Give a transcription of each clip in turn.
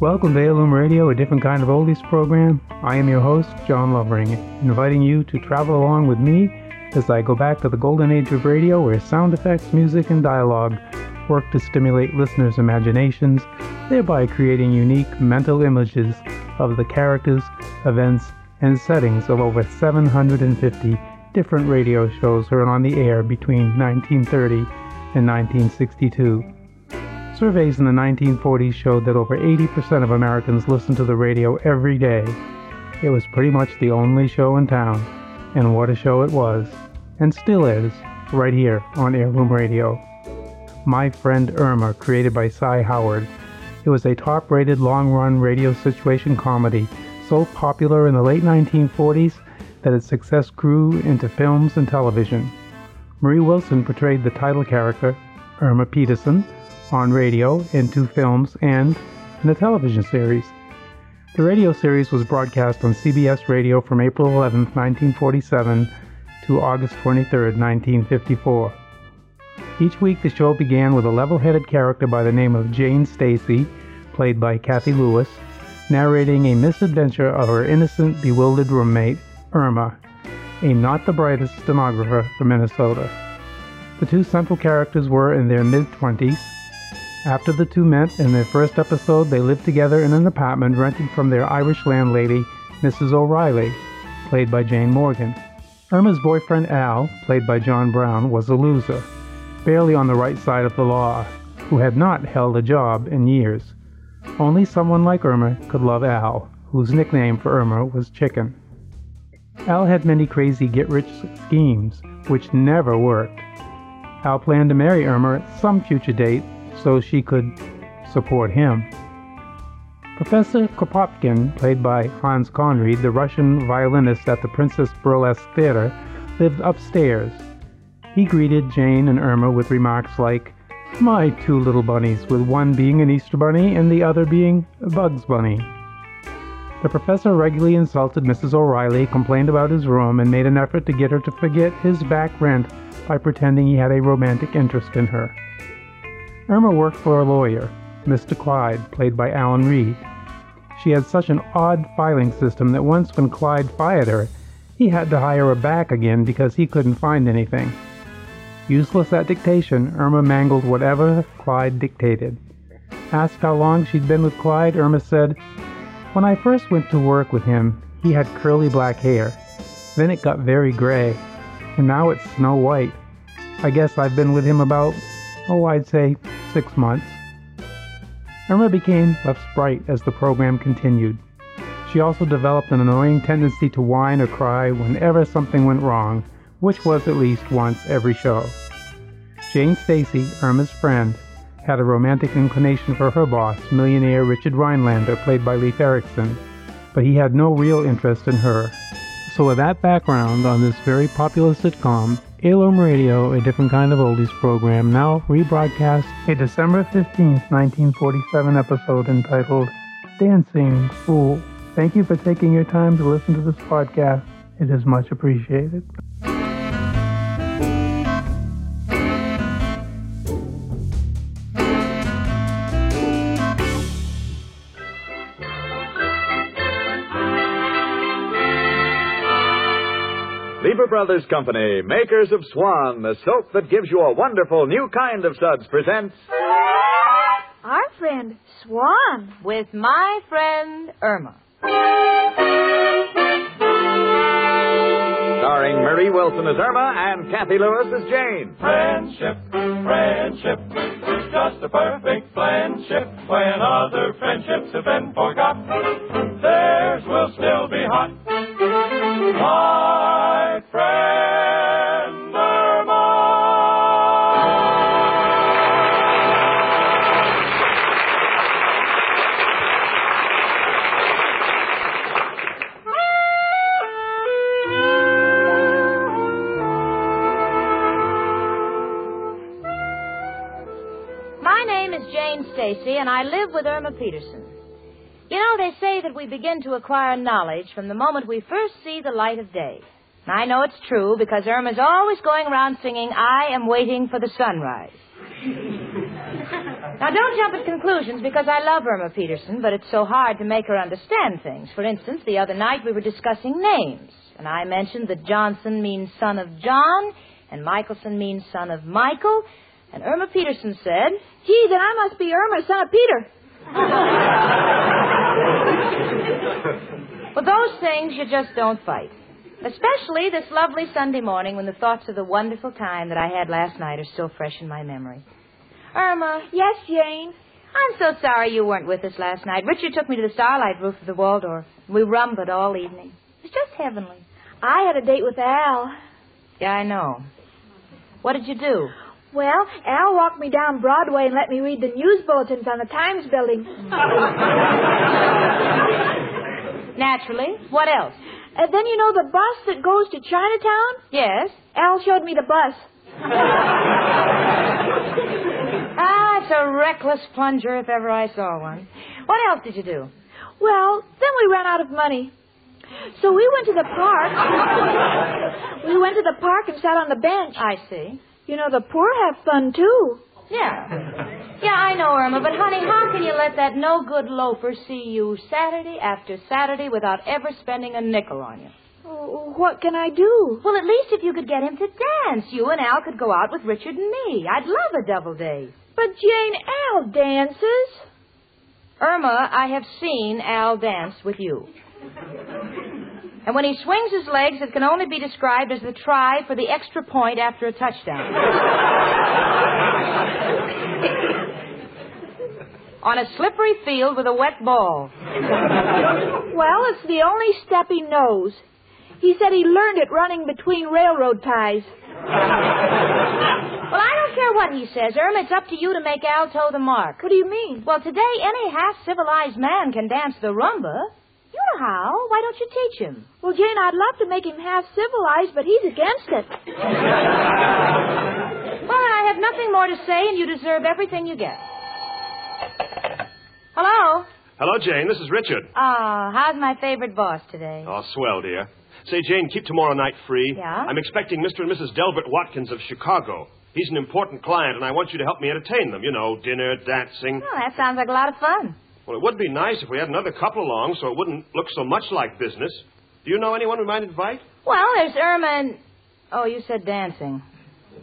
Welcome to Heirloom Radio, a different kind of oldies program. I am your host, John Lovering, inviting you to travel along with me as I go back to the golden age of radio where sound effects, music, and dialogue work to stimulate listeners' imaginations, thereby creating unique mental images of the characters, events, and settings of over 750 different radio shows heard on the air between 1930 and 1962. Surveys in the 1940s showed that over 80% of Americans listened to the radio every day. It was pretty much the only show in town, and what a show it was, and still is, right here on Heirloom Radio. My Friend Irma, created by Cy Howard. It was a top rated long run radio situation comedy, so popular in the late 1940s that its success grew into films and television. Marie Wilson portrayed the title character, Irma Peterson, on radio, in two films, and in a television series. The radio series was broadcast on CBS Radio from April 11, 1947 to August 23, 1954. Each week, the show began with a level headed character by the name of Jane Stacy, played by Cathy Lewis, narrating a misadventure of her innocent, bewildered roommate, Irma, a not the brightest stenographer from Minnesota. The two central characters were in their mid 20s after the two met in their first episode, they lived together in an apartment rented from their Irish landlady, Mrs. O'Reilly, played by Jane Morgan. Irma's boyfriend Al, played by John Brown, was a loser, barely on the right side of the law, who had not held a job in years. Only someone like Irma could love Al, whose nickname for Irma was Chicken. Al had many crazy get rich schemes, which never worked. Al planned to marry Irma at some future date so she could support him. Professor Kropotkin, played by Hans Conried, the Russian violinist at the Princess Burlesque Theater, lived upstairs. He greeted Jane and Irma with remarks like, My two little bunnies, with one being an Easter bunny and the other being a Bugs Bunny. The professor regularly insulted Mrs. O'Reilly, complained about his room, and made an effort to get her to forget his back rent by pretending he had a romantic interest in her. Irma worked for a lawyer, Mr. Clyde, played by Alan Reed. She had such an odd filing system that once when Clyde fired her, he had to hire her back again because he couldn't find anything. Useless at dictation, Irma mangled whatever Clyde dictated. Asked how long she'd been with Clyde, Irma said, When I first went to work with him, he had curly black hair. Then it got very gray, and now it's snow white. I guess I've been with him about, oh, I'd say six months. Irma became less bright as the program continued. She also developed an annoying tendency to whine or cry whenever something went wrong, which was at least once every show. Jane Stacy, Irma's friend, had a romantic inclination for her boss, millionaire Richard Rhinelander, played by Leif Erikson, but he had no real interest in her. So, with that background on this very popular sitcom, Heirloom Radio, a different kind of oldies program, now rebroadcasts a December 15, 1947 episode entitled Dancing Fool. Thank you for taking your time to listen to this podcast. It is much appreciated. Lever Brothers Company, makers of Swan, the soap that gives you a wonderful new kind of suds, presents. Our friend Swan. With my friend Irma. Starring Marie Wilson as Irma and Cathy Lewis as Jane. Friendship, friendship, just a perfect friendship. When other friendships have been forgot, theirs will still be hot. My Stacy, and I live with Irma Peterson. You know, they say that we begin to acquire knowledge from the moment we first see the light of day. I know it's true because Irma's always going around singing, I am waiting for the sunrise. Now, don't jump at conclusions because I love Irma Peterson, but it's so hard to make her understand things. For instance, the other night we were discussing names, and I mentioned that Johnson means son of John, and Michelson means son of Michael, and Irma Peterson said, Gee, then I must be Irma, son of Peter. With those things, you just don't fight. Especially this lovely Sunday morning when the thoughts of the wonderful time that I had last night are still fresh in my memory. Irma, Yes, Jane. I'm so sorry you weren't with us last night. Richard took me to the starlight roof of the Waldorf. And we rumbled all evening. It was just heavenly. I had a date with Al. Yeah, I know. What did you do? Well, Al walked me down Broadway and let me read the news bulletins on the Times building. Naturally. What else? And then you know the bus that goes to Chinatown? Yes. Al showed me the bus. Ah, it's a reckless plunger if ever I saw one. What else did you do? Well, then we ran out of money. So we went to the park. we went to the park and sat on the bench. I see. You know, the poor have fun too. Yeah. Yeah, I know, Irma, but honey, how can you let that no good loafer see you Saturday after Saturday without ever spending a nickel on you? Oh, What can I do? Well, at least if you could get him to dance, you and Al could go out with Richard and me. I'd love a double date. But Jane, Al dances. Irma, I have seen Al dance with you. And when he swings his legs, it can only be described as the try for the extra point after a touchdown. On a slippery field with a wet ball. Well, it's the only step he knows. He said he learned it running between railroad ties. Well, I don't care what he says, Irma. It's up to you to make Al toe the mark. What do you mean? Well, today, any half civilized man can dance the rumba. You know how. Why don't you teach him? Well, Jane, I'd love to make him half civilized, but he's against it. Well, I have nothing more to say, and you deserve everything you get. Hello? Hello, Jane. This is Richard. Ah, how's my favorite boss today? Oh, swell, dear. Say, Jane, keep tomorrow night free. Yeah? I'm expecting Mr. and Mrs. Delbert Watkins of Chicago. He's an important client, and I want you to help me entertain them. You know, dinner, dancing. Oh, that sounds like a lot of fun. Well, it would be nice if we had another couple along so it wouldn't look so much like business. Do you know anyone we might invite? Well, there's Irma and... Oh, you said dancing.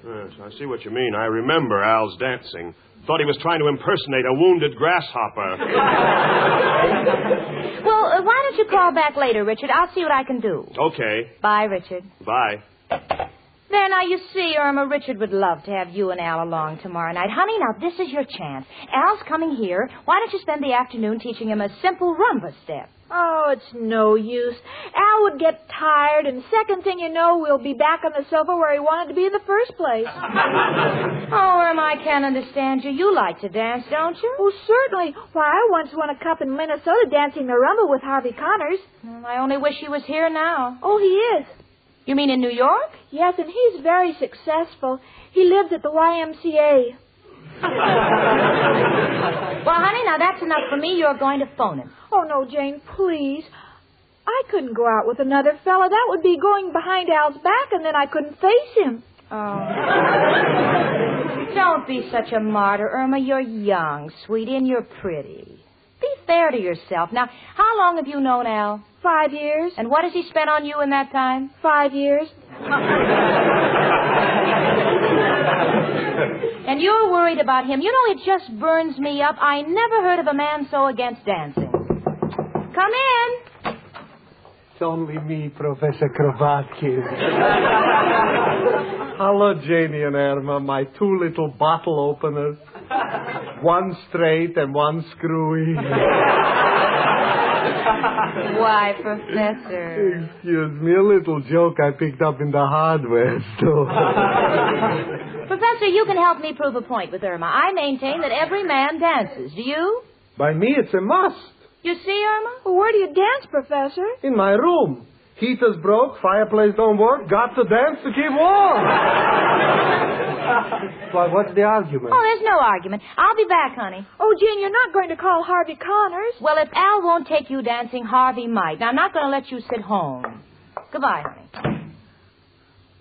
Yes, I see what you mean. I remember Al's dancing. Thought he was trying to impersonate a wounded grasshopper. Well, uh, why don't you call back later, Richard? I'll see what I can do. okay. Bye, Richard. Bye. There, now, you see, Irma, Richard would love to have you and Al along tomorrow night. Honey, now, this is your chance. Al's coming here. Why don't you spend the afternoon teaching him a simple rumba step? Oh, it's no use. Al would get tired, and second thing you know, we'll be back on the sofa where he wanted to be in the first place. Oh, Irma, I can't understand you. You like to dance, don't you? Oh, certainly. Why, I once won a cup in Minnesota dancing the rumba with Harvey Connors. Well, I only wish he was here now. Oh, he is. You mean in New York? Yes, and he's very successful. He lives at the YMCA. Well, honey, now that's enough for me. You're going to phone him. Oh, no, Jane, please. I couldn't go out with another fella. That would be going behind Al's back, and then I couldn't face him. Oh. Don't be such a martyr, Irma. You're young, sweetie, and you're pretty. Be fair to yourself. Now, how long have you known Al? Five years. And what has he spent on you in that time? Five years. And you're worried about him. You know, it just burns me up. I never heard of a man so against dancing. Come in. It's only me, Professor Kropotkin. Hello, Janie and Irma, my two little bottle openers. One straight and one screwy. Why, Professor? Excuse me, a little joke I picked up in the hardware store. Professor, you can help me prove a point with Irma. I maintain that every man dances. Do you? By me, it's a must. You see, Irma? Well, where do you dance, Professor? In my room. Heater's broke, fireplace don't work, got to dance to keep warm. Why, what's the argument? Oh, there's no argument. I'll be back, honey. Oh, Jane, you're not going to call Harvey Connors. Well, if Al won't take you dancing, Harvey might. Now, I'm not going to let you sit home. Goodbye, honey.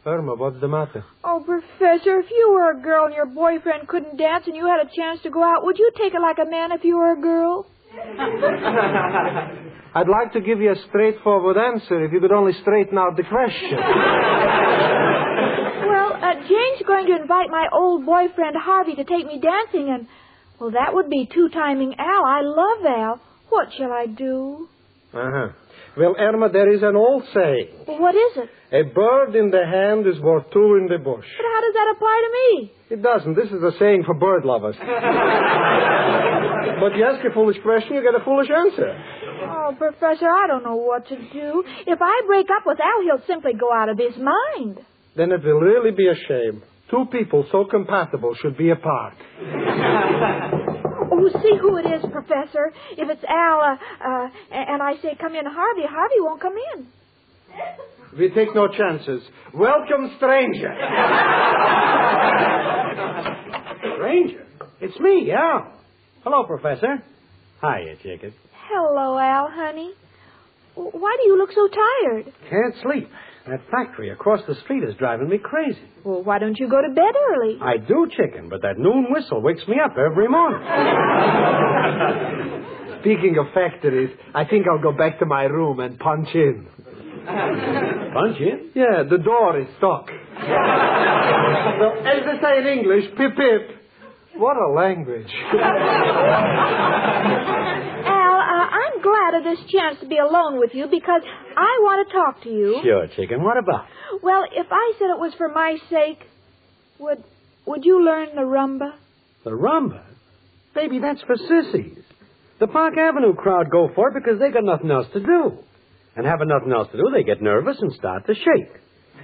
Irma, what's the matter? Oh, Professor, if you were a girl and your boyfriend couldn't dance and you had a chance to go out, would you take it like a man if you were a girl? I'd like to give you a straightforward answer if you could only straighten out the question. Uh, Jane's going to invite my old boyfriend Harvey to take me dancing, and well, that would be two timing Al. I love Al. What shall I do? Uh-huh. Well, Irma, there is an old saying. Well, what is it? A bird in the hand is worth two in the bush. But how does that apply to me? It doesn't. This is a saying for bird lovers. but you ask a foolish question, you get a foolish answer. Oh, Professor, I don't know what to do. If I break up with Al, he'll simply go out of his mind. Then it will really be a shame. Two people so compatible should be apart. Oh, see who it is, Professor. If it's Al, uh, uh, and I say, come in, Harvey, Harvey won't come in. We take no chances. Welcome, stranger. Stranger? It's me, Al. Hello, Professor. Hiya, Jacob. Hello, Al, honey. Why do you look so tired? Can't sleep. That factory across the street is driving me crazy. Well, why don't you go to bed early? I do, chicken, but that noon whistle wakes me up every morning. Speaking of factories, I think I'll go back to my room and punch in. Punch in? Yeah, the door is stuck. well, as they say in English, pip pip. What a language. Al, I'm glad of this chance to be alone with you because I want to talk to you. Sure, chicken. What about? Well, if I said it was for my sake, would would you learn the rumba? The rumba? Baby, that's for sissies. The Park Avenue crowd go for it because they got nothing else to do. And having nothing else to do, they get nervous and start to shake.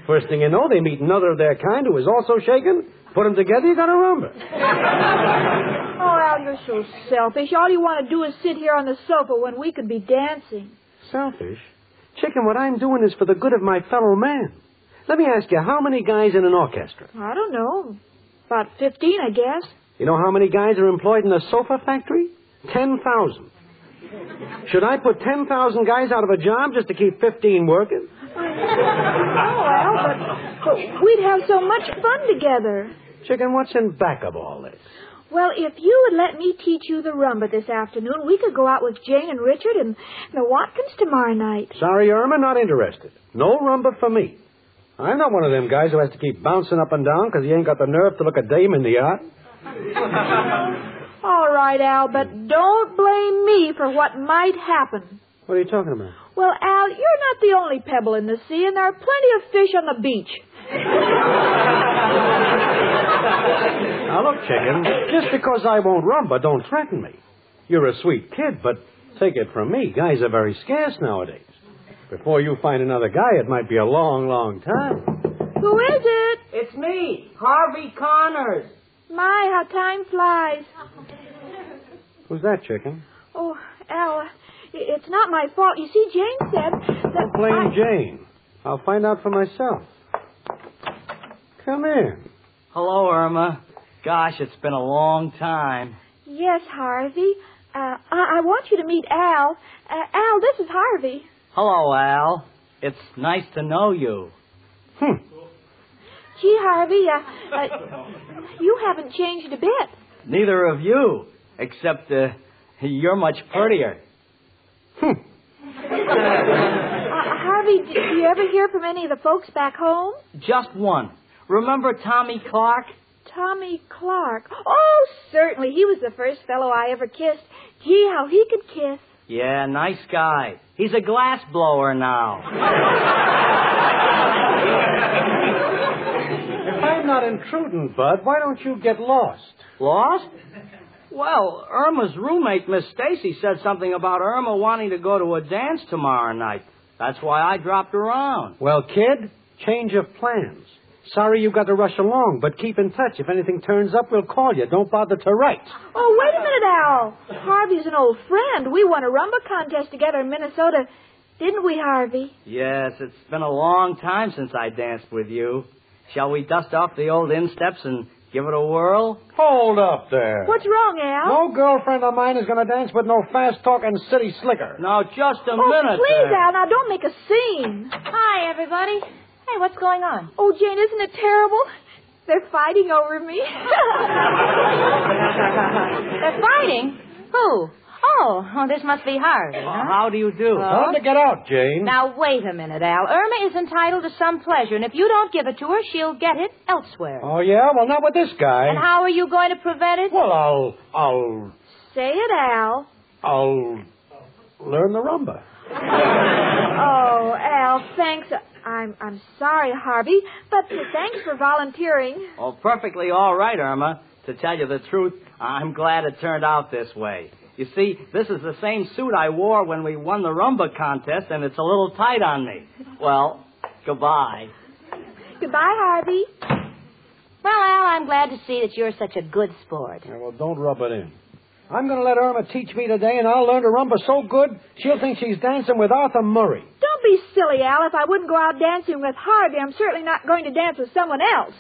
First thing you know, they meet another of their kind who is also shaking. Put them together, you got a rumba. Oh, Al, you're so selfish. All you want to do is sit here on the sofa when we could be dancing. Selfish? Chicken, what I'm doing is for the good of my fellow man. Let me ask you, how many guys in an orchestra? I don't know. About 15, I guess. You know how many guys are employed in a sofa factory? 10,000. Should I put 10,000 guys out of a job just to keep 15 working? Oh, Al, but, but we'd have so much fun together. Chicken, what's in back of all this? Well, if you would let me teach you the rumba this afternoon, we could go out with Jane and Richard and the Watkins tomorrow night. Sorry, Irma, not interested. No rumba for me. I'm not one of them guys who has to keep bouncing up and down because he ain't got the nerve to look a dame in the eye. All right, Al, but don't blame me for what might happen. What are you talking about? Well, Al, you're not the only pebble in the sea, and there are plenty of fish on the beach. Now, look, chicken, just because I won't rumba, don't threaten me. You're a sweet kid, but take it from me, guys are very scarce nowadays. Before you find another guy, it might be a long, long time. Who is it? It's me, Harvey Connors. My, how time flies. Who's that, chicken? Oh, Al, i- it's not my fault. You see, Jane said that. Don't blame I- Jane. I'll find out for myself. Come in. Hello, Irma. Gosh, it's been a long time. Yes, Harvey. Uh, I-, I want you to meet Al. Uh, Al, this is Harvey. Hello, Al. It's nice to know you. Hmm. Gee, Harvey, uh, uh, you haven't changed a bit. Neither of you, except uh, you're much prettier. Hmm. Uh, Harvey, do you ever hear from any of the folks back home? Just one. Remember Tommy Clark? Tommy Clark. Oh, certainly. He was the first fellow I ever kissed. Gee, how he could kiss. Yeah, nice guy. He's a glass blower now. If I'm not intruding, Bud, why don't you get lost? Lost? Well, Irma's roommate, Miss Stacy, said something about Irma wanting to go to a dance tomorrow night. That's why I dropped around. Well, kid, change of plans. Sorry you've got to rush along, but keep in touch. If anything turns up, we'll call you. Don't bother to write. Oh, wait a minute, Al. Harvey's an old friend. We won a rumba contest together in Minnesota. Didn't we, Harvey? Yes, it's been a long time since I danced with you. Shall we dust off the old insteps and give it a whirl? Hold up there. What's wrong, Al? No girlfriend of mine is going to dance with no fast-talking city slicker. Now, just a oh, minute please, there. Al. Now, don't make a scene. Hi, everybody. Hey, what's going on? Oh, Jane, isn't it terrible? They're fighting over me. They're fighting? Who? Oh, oh, this must be Harvey. huh? How do you do? Tell him to get out, Jane. Now, wait a minute, Al. Irma is entitled to some pleasure, and if you don't give it to her, she'll get it elsewhere. Oh, yeah? Well, not with this guy. And how are you going to prevent it? Well, I'll, I'll, Say it, Al. I'll learn the rumba. Oh, Al, thanks. I'm I'm sorry, Harvey, but thanks for volunteering. Oh, perfectly all right, Irma. To tell you the truth, I'm glad it turned out this way. You see, this is the same suit I wore when we won the rumba contest, and it's a little tight on me. Well, goodbye. Goodbye, Harvey. Well, Al, I'm glad to see that you're such a good sport. Yeah, well, don't rub it in. I'm going to let Irma teach me today, and I'll learn to rumba so good she'll think she's dancing with Arthur Murray. Don't be silly, Al. If I wouldn't go out dancing with Harvey, I'm certainly not going to dance with someone else.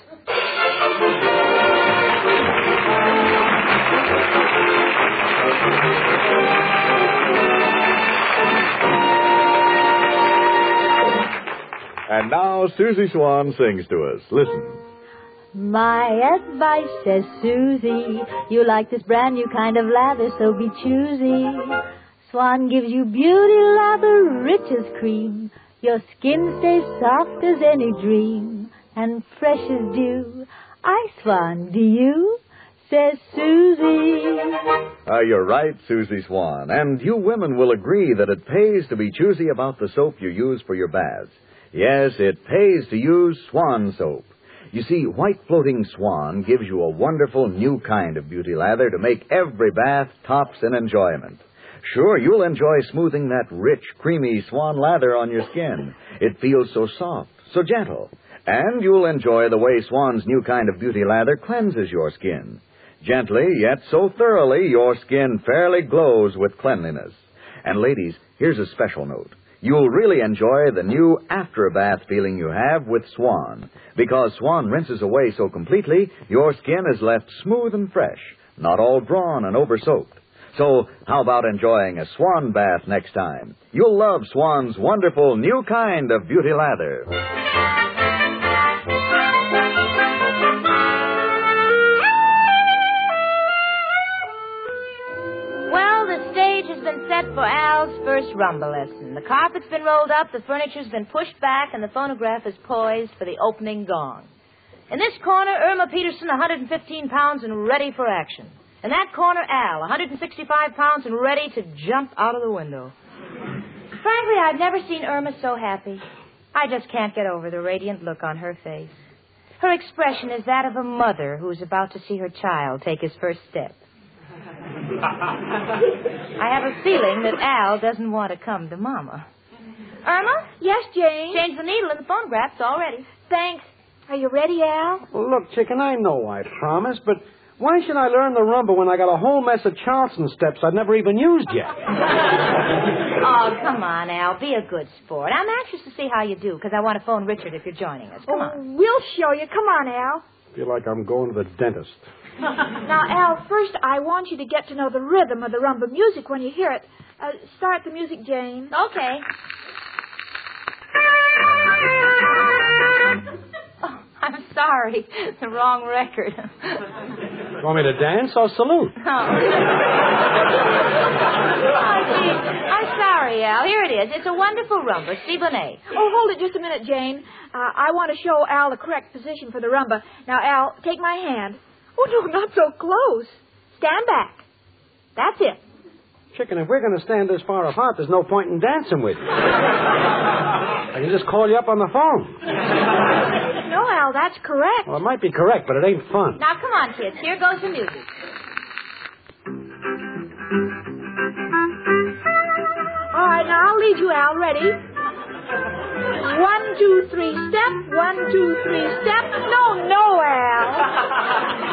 And now Susie Swan sings to us. Listen. My advice, says Susie, you like this brand new kind of lather, so be choosy. Swan gives you beauty lather, rich as cream. Your skin stays soft as any dream, and fresh as dew. I swan, do you? Says Susie. Uh, you're right, Susie Swan. And you women will agree that it pays to be choosy about the soap you use for your baths. Yes, it pays to use Swan soap. You see, white floating Swan gives you a wonderful new kind of beauty lather to make every bath tops in enjoyment. Sure, you'll enjoy smoothing that rich, creamy Swan lather on your skin. It feels so soft, so gentle. And you'll enjoy the way Swan's new kind of beauty lather cleanses your skin. Gently, yet so thoroughly, your skin fairly glows with cleanliness. And ladies, here's a special note. You'll really enjoy the new after bath feeling you have with Swan. Because Swan rinses away so completely, your skin is left smooth and fresh, not all drawn and over soaked. So, how about enjoying a Swan bath next time? You'll love Swan's wonderful new kind of beauty lather. Rumba lesson. The carpet's been rolled up, the furniture's been pushed back, and the phonograph is poised for the opening gong. In this corner, Irma Peterson, 115 pounds and ready for action. In that corner, Al, 165 pounds and ready to jump out of the window. Frankly, I've never seen Irma so happy. I just can't get over the radiant look on her face. Her expression is that of a mother who's about to see her child take his first step. I have a feeling that Al doesn't want to come to Mama. Irma? Yes, Jane. Change the needle in the phonograph. It's all ready. Thanks. Are you ready, Al? Well, look, chicken, I know I promised, but why should I learn the rumba when I got a whole mess of Charleston steps I've never even used yet? Oh, come on, Al. Be a good sport. I'm anxious to see how you do because I want to phone Richard if you're joining us. Come oh, on. Oh, we'll show you. Come on, Al. feel like I'm going to the dentist. Now, Al, first I want you to get to know the rhythm of the rumba music when you hear it. Uh, start the music, Jane. Okay. Oh, I'm sorry. The wrong record. Want me to dance or salute? Oh. oh, gee. I'm sorry, Al. Here it is. It's a wonderful rumba. Siboney. Oh, hold it just a minute, Jane. Uh, I want to show Al the correct position for the rumba. Now, Al, take my hand. Oh, no, not so close. Stand back. That's it. Chicken, if we're going to stand this far apart, there's no point in dancing with you. I can just call you up on the phone. No, Al, that's correct. Well, it might be correct, but it ain't fun. Now, come on, kids. Here goes the music. All right, now I'll lead you, Al. Ready? One, two, three, step. One, two, three, step. No, no, Al.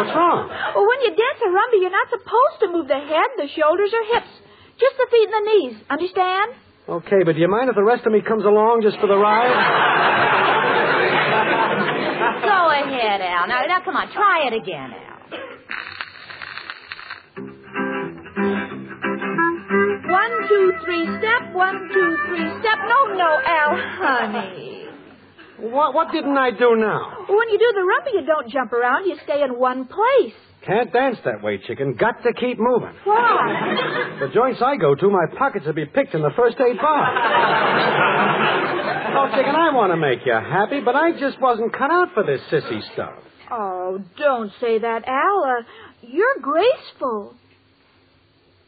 What's wrong? Well, when you dance a rumba, you're not supposed to move the head, the shoulders, or hips. Just the feet and the knees. Understand? Okay, but do you mind if the rest of me comes along just for the ride? Go ahead, Al. Now, now, come on. Try it again, Al. Three, step. One, two, three, step. No, no, Al, honey. What, what didn't I do now? When you do the rumba, you don't jump around. You stay in one place. Can't dance that way, chicken. Got to keep moving. Why? The joints I go to, my pockets will be picked in the first eight bars. oh, chicken, I want to make you happy, but I just wasn't cut out for this sissy stuff. Oh, don't say that, Al. Uh, you're graceful.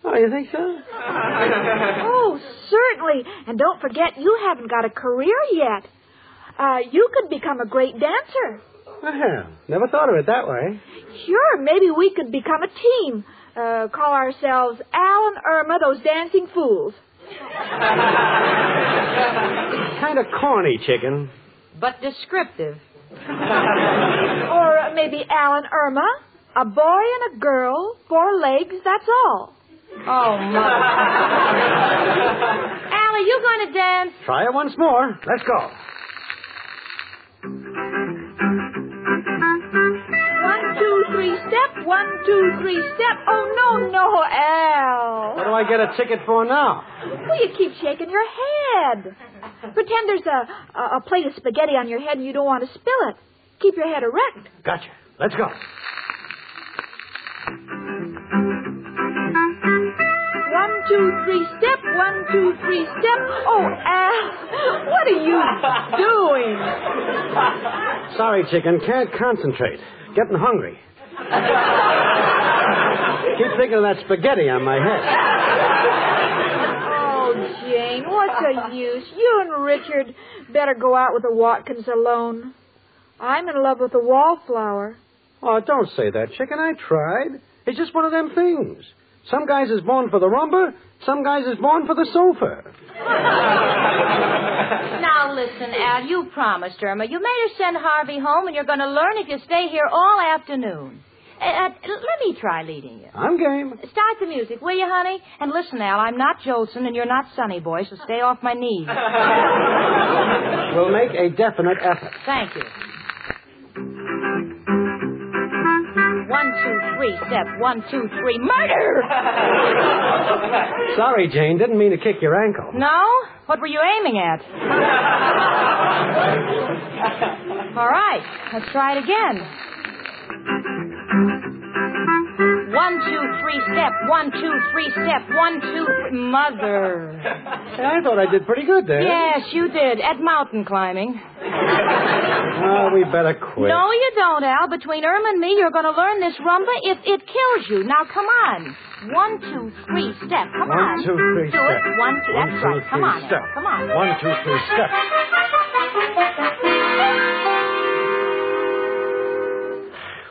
Oh, you think so? oh, certainly. And don't forget, you haven't got a career yet. Uh, you could become a great dancer. Well, never thought of it that way. Sure, maybe we could become a team. Uh, call ourselves Al and Irma, those dancing fools. kind of corny, chicken. But descriptive. or uh, maybe Al and Irma, a boy and a girl, four legs, that's all. Oh, Mother. Al, are you going to dance? Try it once more. Let's go. One, two, three, step. One, two, three, step. Oh, no, no, Al. What do I get a ticket for now? Well, you keep shaking your head. Pretend there's a, a, a plate of spaghetti on your head and you don't want to spill it. Keep your head erect. Gotcha. Let's go. Two, three, step. One, two, three, step. Oh, Al, what are you doing? Sorry, chicken. Can't concentrate. Getting hungry. Keep thinking of that spaghetti on my head. Oh, Jane, what's the use? You and Richard better go out with the Watkins alone. I'm in love with the wallflower. Oh, don't say that, chicken. I tried. It's just one of them things. Some guys is born for the rumba, some guys is born for the sofa. now listen, Al, you promised Irma. You made her send Harvey home, and you're going to learn if you stay here all afternoon. Uh, uh, let me try leading you. I'm game. Start the music, will you, honey? And listen, Al, I'm not Jolson, and you're not Sonny Boy, so stay off my knees. we'll make a definite effort. Thank you. Three, step. One, two, three. Murder! Sorry, Jane. Didn't mean to kick your ankle. No? What were you aiming at? All right. Let's try it again. One, two, three, step. One, two, three, step. One, two, three. Mother. Hey, I thought I did pretty good there. Yes, you did. At mountain climbing. Oh, we better quit. No, you don't, Al. Between Irma and me, you're going to learn this rumba if it kills you. Now, come on. One, two, three, step. Come One, on. One, two, three, Do step. it. One, two. That's two, right. Come three, on, step. Come on. One, two, three, step.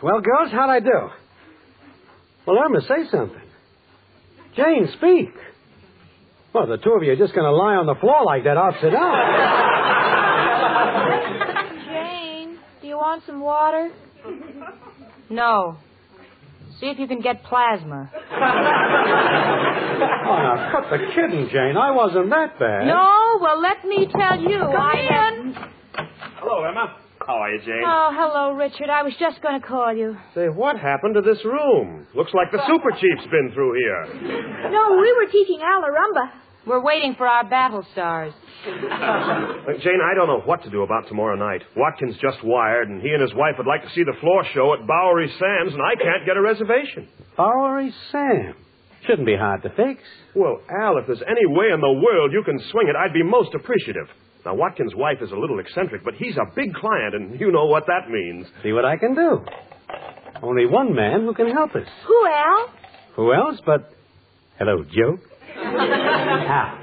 Well, girls, how'd I do? Well, Irma, say something. Jane, speak. Well, the two of you are just going to lie on the floor like that upside down. Jane, do you want some water? No. See if you can get plasma. Oh, now, cut the kidding, Jane. I wasn't that bad. No? Well, let me tell you. Come I in. have- Hello, Irma. How are you, Jane? Oh, hello, Richard. I was just going to call you. Say, what happened to this room? Looks like the super chief's been through here. No, we were teaching Al a rumba. We're waiting for our battle stars. Uh, Jane, I don't know what to do about tomorrow night. Watkins just wired, and he and his wife would like to see the floor show at Bowery Sam's, and I can't get a reservation. Bowery Sam. Shouldn't be hard to fix. Well, Al, if there's any way in the world you can swing it, I'd be most appreciative. Now, Watkins' wife is a little eccentric, but he's a big client, and you know what that means. See what I can do. Only one man who can help us. Who, else? Who else but. Hello, Joe. Al.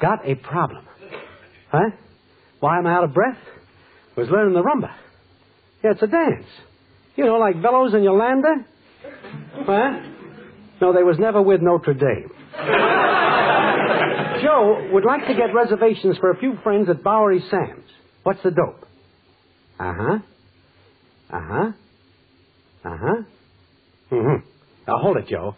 Got a problem. Huh? Why am I out of breath? Was learning the rumba. Yeah, it's a dance. You know, like Veloz and Yolanda? Huh? No, they was never with Notre Dame. Joe would like to get reservations for a few friends at Bowery Sam's. What's the dope? Uh huh. Uh huh. Uh huh. Mm-hmm. Now hold it, Joe.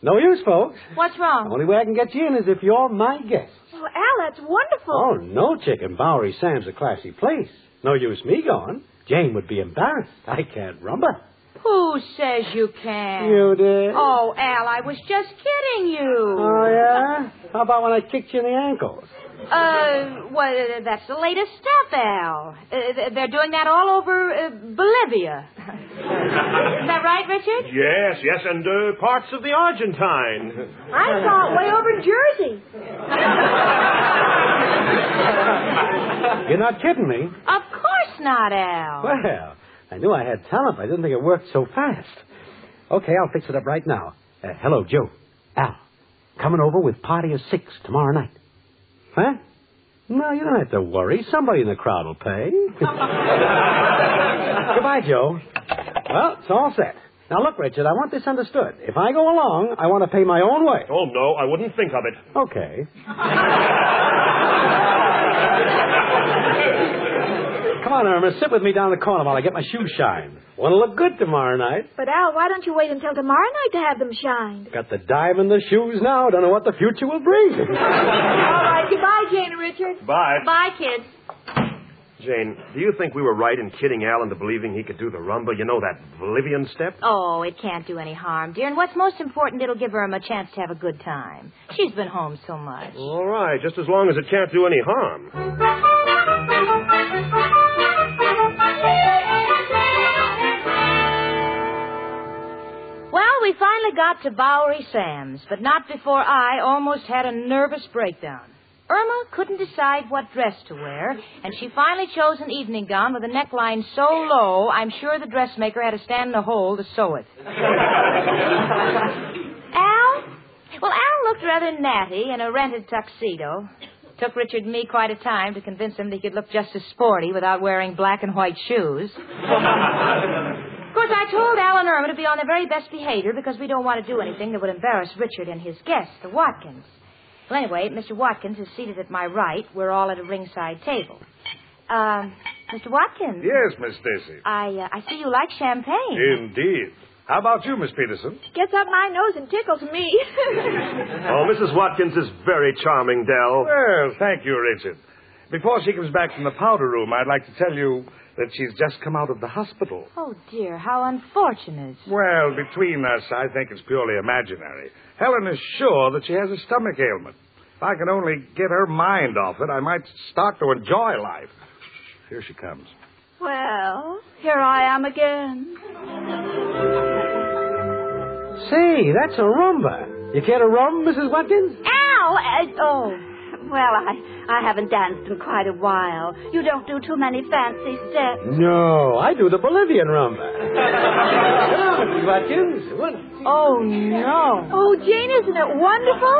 No use, folks. What's wrong? The only way I can get you in is if you're my guest. Oh, Al, that's wonderful. Oh, no, chicken. Bowery Sam's a classy place. No use me going. Jane would be embarrassed. I can't rumba. Who says you can? You did. Oh, Al, I was just kidding you. Oh, yeah? How about when I kicked you in the ankles? Uh, well, uh, that's the latest step, Al. Uh, they're doing that all over uh, Bolivia. Is that right, Richard? Yes, yes, and uh, parts of the Argentine. I saw it way over in Jersey. You're not kidding me. Of course not, Al. Well, I knew I had talent, but I didn't think it worked so fast. Okay, I'll fix it up right now. Uh, hello, Joe. Al, coming over with party of six tomorrow night. Huh? No, you don't have to worry. Somebody in the crowd will pay. Goodbye, Joe. Well, it's all set. Now, look, Richard, I want this understood. If I go along, I want to pay my own way. Oh, no, I wouldn't think of it. Okay. Come on, Irma, sit with me down the corner while I get my shoes shined. Want to look good tomorrow night. But Al, why don't you wait until tomorrow night to have them shined? Got the dime in the shoes now. Don't know what the future will bring. All right, goodbye, Jane and Richard. Bye. Bye, kids. Jane, do you think we were right in kidding Al into believing he could do the rumba? You know, that Bolivian step? Oh, it can't do any harm, dear. And what's most important, it'll give Irma a chance to have a good time. She's been home so much. All right, just as long as it can't do any harm. We finally got to Bowery Sam's, but not before I almost had a nervous breakdown. Irma couldn't decide what dress to wear, and she finally chose an evening gown with a neckline so low, I'm sure the dressmaker had to stand in the hole to sew it. Al? Well, Al looked rather natty in a rented tuxedo. Took Richard and me quite a time to convince him that he could look just as sporty without wearing black and white shoes. Of course, I told Al and Irma to be on their very best behavior because we don't want to do anything that would embarrass Richard and his guests, the Watkins. Well, anyway, Mr. Watkins is seated at my right. We're all at a ringside table. Um, Mr. Watkins. Yes, Miss Stacy. I uh, I see you like champagne. Indeed. How about you, Miss Peterson? Gets up my nose and tickles me. Oh, Mrs. Watkins is very charming, Dell. Well, thank you, Richard. Before she comes back from the powder room, I'd like to tell you that she's just come out of the hospital. Oh dear, how unfortunate. Well, between us, I think it's purely imaginary. Helen is sure that she has a stomach ailment. If I can only get her mind off it, I might start to enjoy life. Here she comes. well, here I am again. Say, that's a rumba. You care to rum, Mrs. Watkins? Ow! Uh, oh. Well, I, I haven't danced in quite a while. You don't do too many fancy steps. No, I do the Bolivian rumba. Come on, Mrs. Watkins. One, Oh no. Oh, Jane, isn't it wonderful?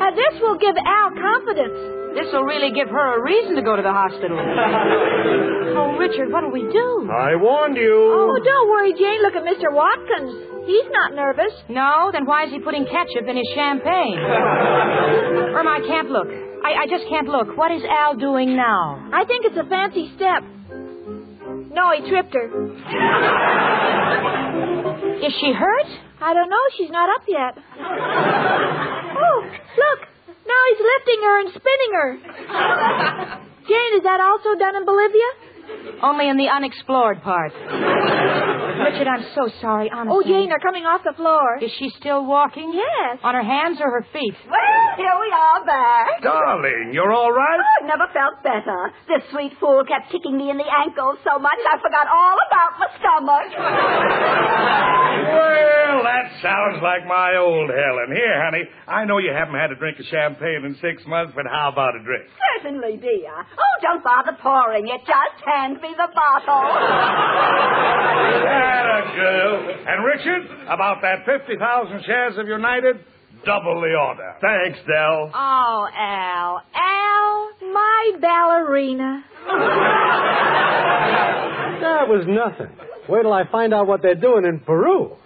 Uh, this will give Al confidence. This will really give her a reason to go to the hospital. oh, Richard, what'll we do? I warned you. Oh, don't worry, Jane. Look at Mr. Watkins. He's not nervous. No? Then why is he putting ketchup in his champagne? Irma, I can't look. I, I just can't look. What is Al doing now? I think it's a fancy step. No, he tripped her. Is she hurt? I don't know. She's not up yet. Oh, look. Now he's lifting her and spinning her. Jane, is that also done in Bolivia? Only in the unexplored part. Richard, I'm so sorry, honestly. Oh, Jane, they're coming off the floor. Is she still walking? Yes. On her hands or her feet? Well, here we are back. Darling, you're all right? Oh, I've never felt better. This sweet fool kept kicking me in the ankles so much I forgot all about my stomach. Well, that sounds like my old Helen. Here, honey, I know you haven't had a drink of champagne in six months, but how about a drink? Certainly, dear. Oh, don't bother pouring it. Just hand me the bottle. That a girl. And Richard, about that 50,000 shares of United, double the order. Thanks, Dell. Oh, Al. Al, my ballerina. That was nothing. Wait till I find out what they're doing in Peru.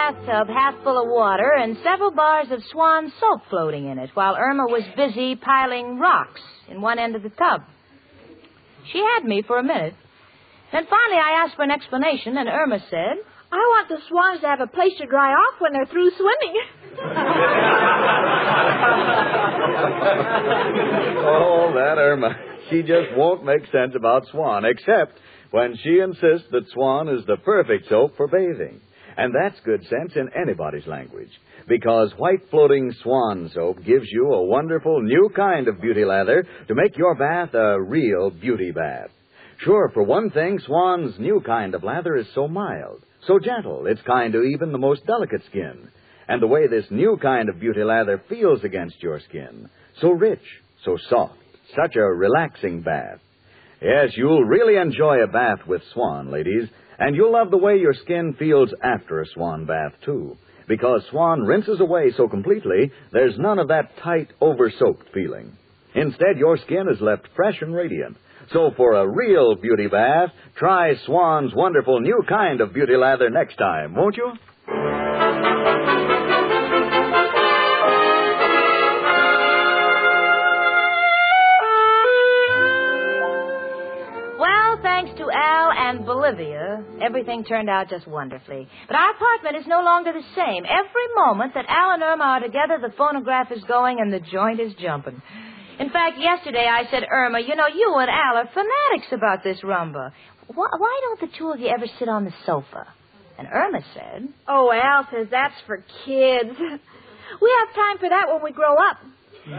Bathtub half full of water and several bars of swan soap floating in it while Irma was busy piling rocks in one end of the tub. She had me for a minute. Then finally I asked for an explanation and Irma said, I want the swans to have a place to dry off when they're through swimming. oh, that Irma. She just won't make sense about Swan, except when she insists that Swan is the perfect soap for bathing. And that's good sense in anybody's language. Because white floating Swan soap gives you a wonderful new kind of beauty lather to make your bath a real beauty bath. Sure, for one thing, Swan's new kind of lather is so mild, so gentle, it's kind to even the most delicate skin. And the way this new kind of beauty lather feels against your skin, so rich, so soft, such a relaxing bath. Yes, you'll really enjoy a bath with Swan, ladies, and you'll love the way your skin feels after a Swan bath, too. Because Swan rinses away so completely, there's none of that tight, over-soaked feeling. Instead, your skin is left fresh and radiant. So for a real beauty bath, try Swan's wonderful new kind of beauty lather next time, won't you? And Bolivia, everything turned out just wonderfully. But our apartment is no longer the same. Every moment that Al and Irma are together, the phonograph is going and the joint is jumping. In fact, yesterday I said, Irma, you know, you and Al are fanatics about this rumba. Why, why don't the two of you ever sit on the sofa? And Irma said, Oh, Al says that's for kids. We have time for that when we grow up. and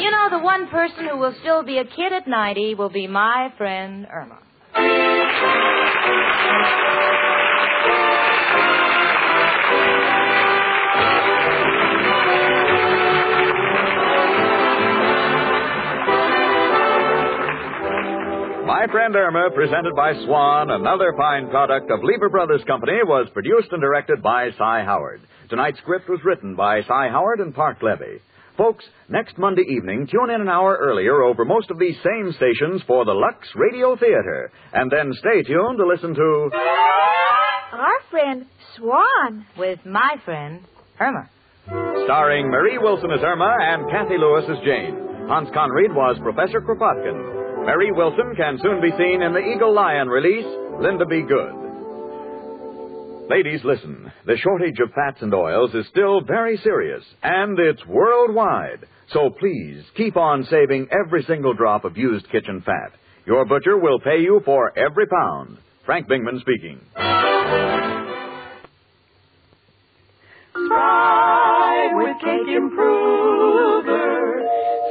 you know, the one person who will still be a kid at 90 will be my friend Irma. My Friend Irma, presented by Swan, another fine product of Lever Brothers Company, was produced and directed by Cy Howard. Tonight's script was written by Cy Howard and Parke Levy. Folks, next Monday evening, tune in an hour earlier over most of these same stations for the Lux Radio Theater. And then stay tuned to listen to. Our friend Swan. With my friend Irma. Starring Marie Wilson as Irma and Cathy Lewis as Jane. Hans Conried was Professor Kropotkin. Marie Wilson can soon be seen in the Eagle Lion release, Linda Be Good. Ladies, listen. The shortage of fats and oils is still very serious, and it's worldwide. So please keep on saving every single drop of used kitchen fat. Your butcher will pay you for every pound. Frank Bingman speaking. Spry with Cake Improver.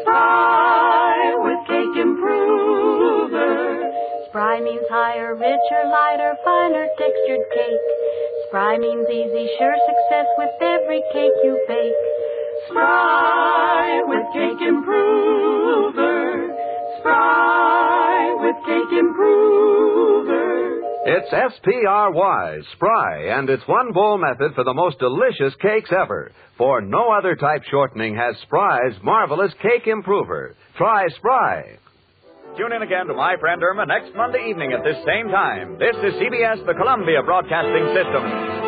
Spry with Cake Improver. Spry means higher, richer, lighter, finer textured cake. Spry means easy, sure success with every cake you bake. Spry with Cake Improver. Spry with Cake Improver. It's S-P-R-Y, Spry, and it's one bowl method for the most delicious cakes ever. For no other type shortening has Spry's marvelous cake improver. Try Spry. Tune in again to My Friend Irma next Monday evening at this same time. This is CBS, the Columbia Broadcasting System.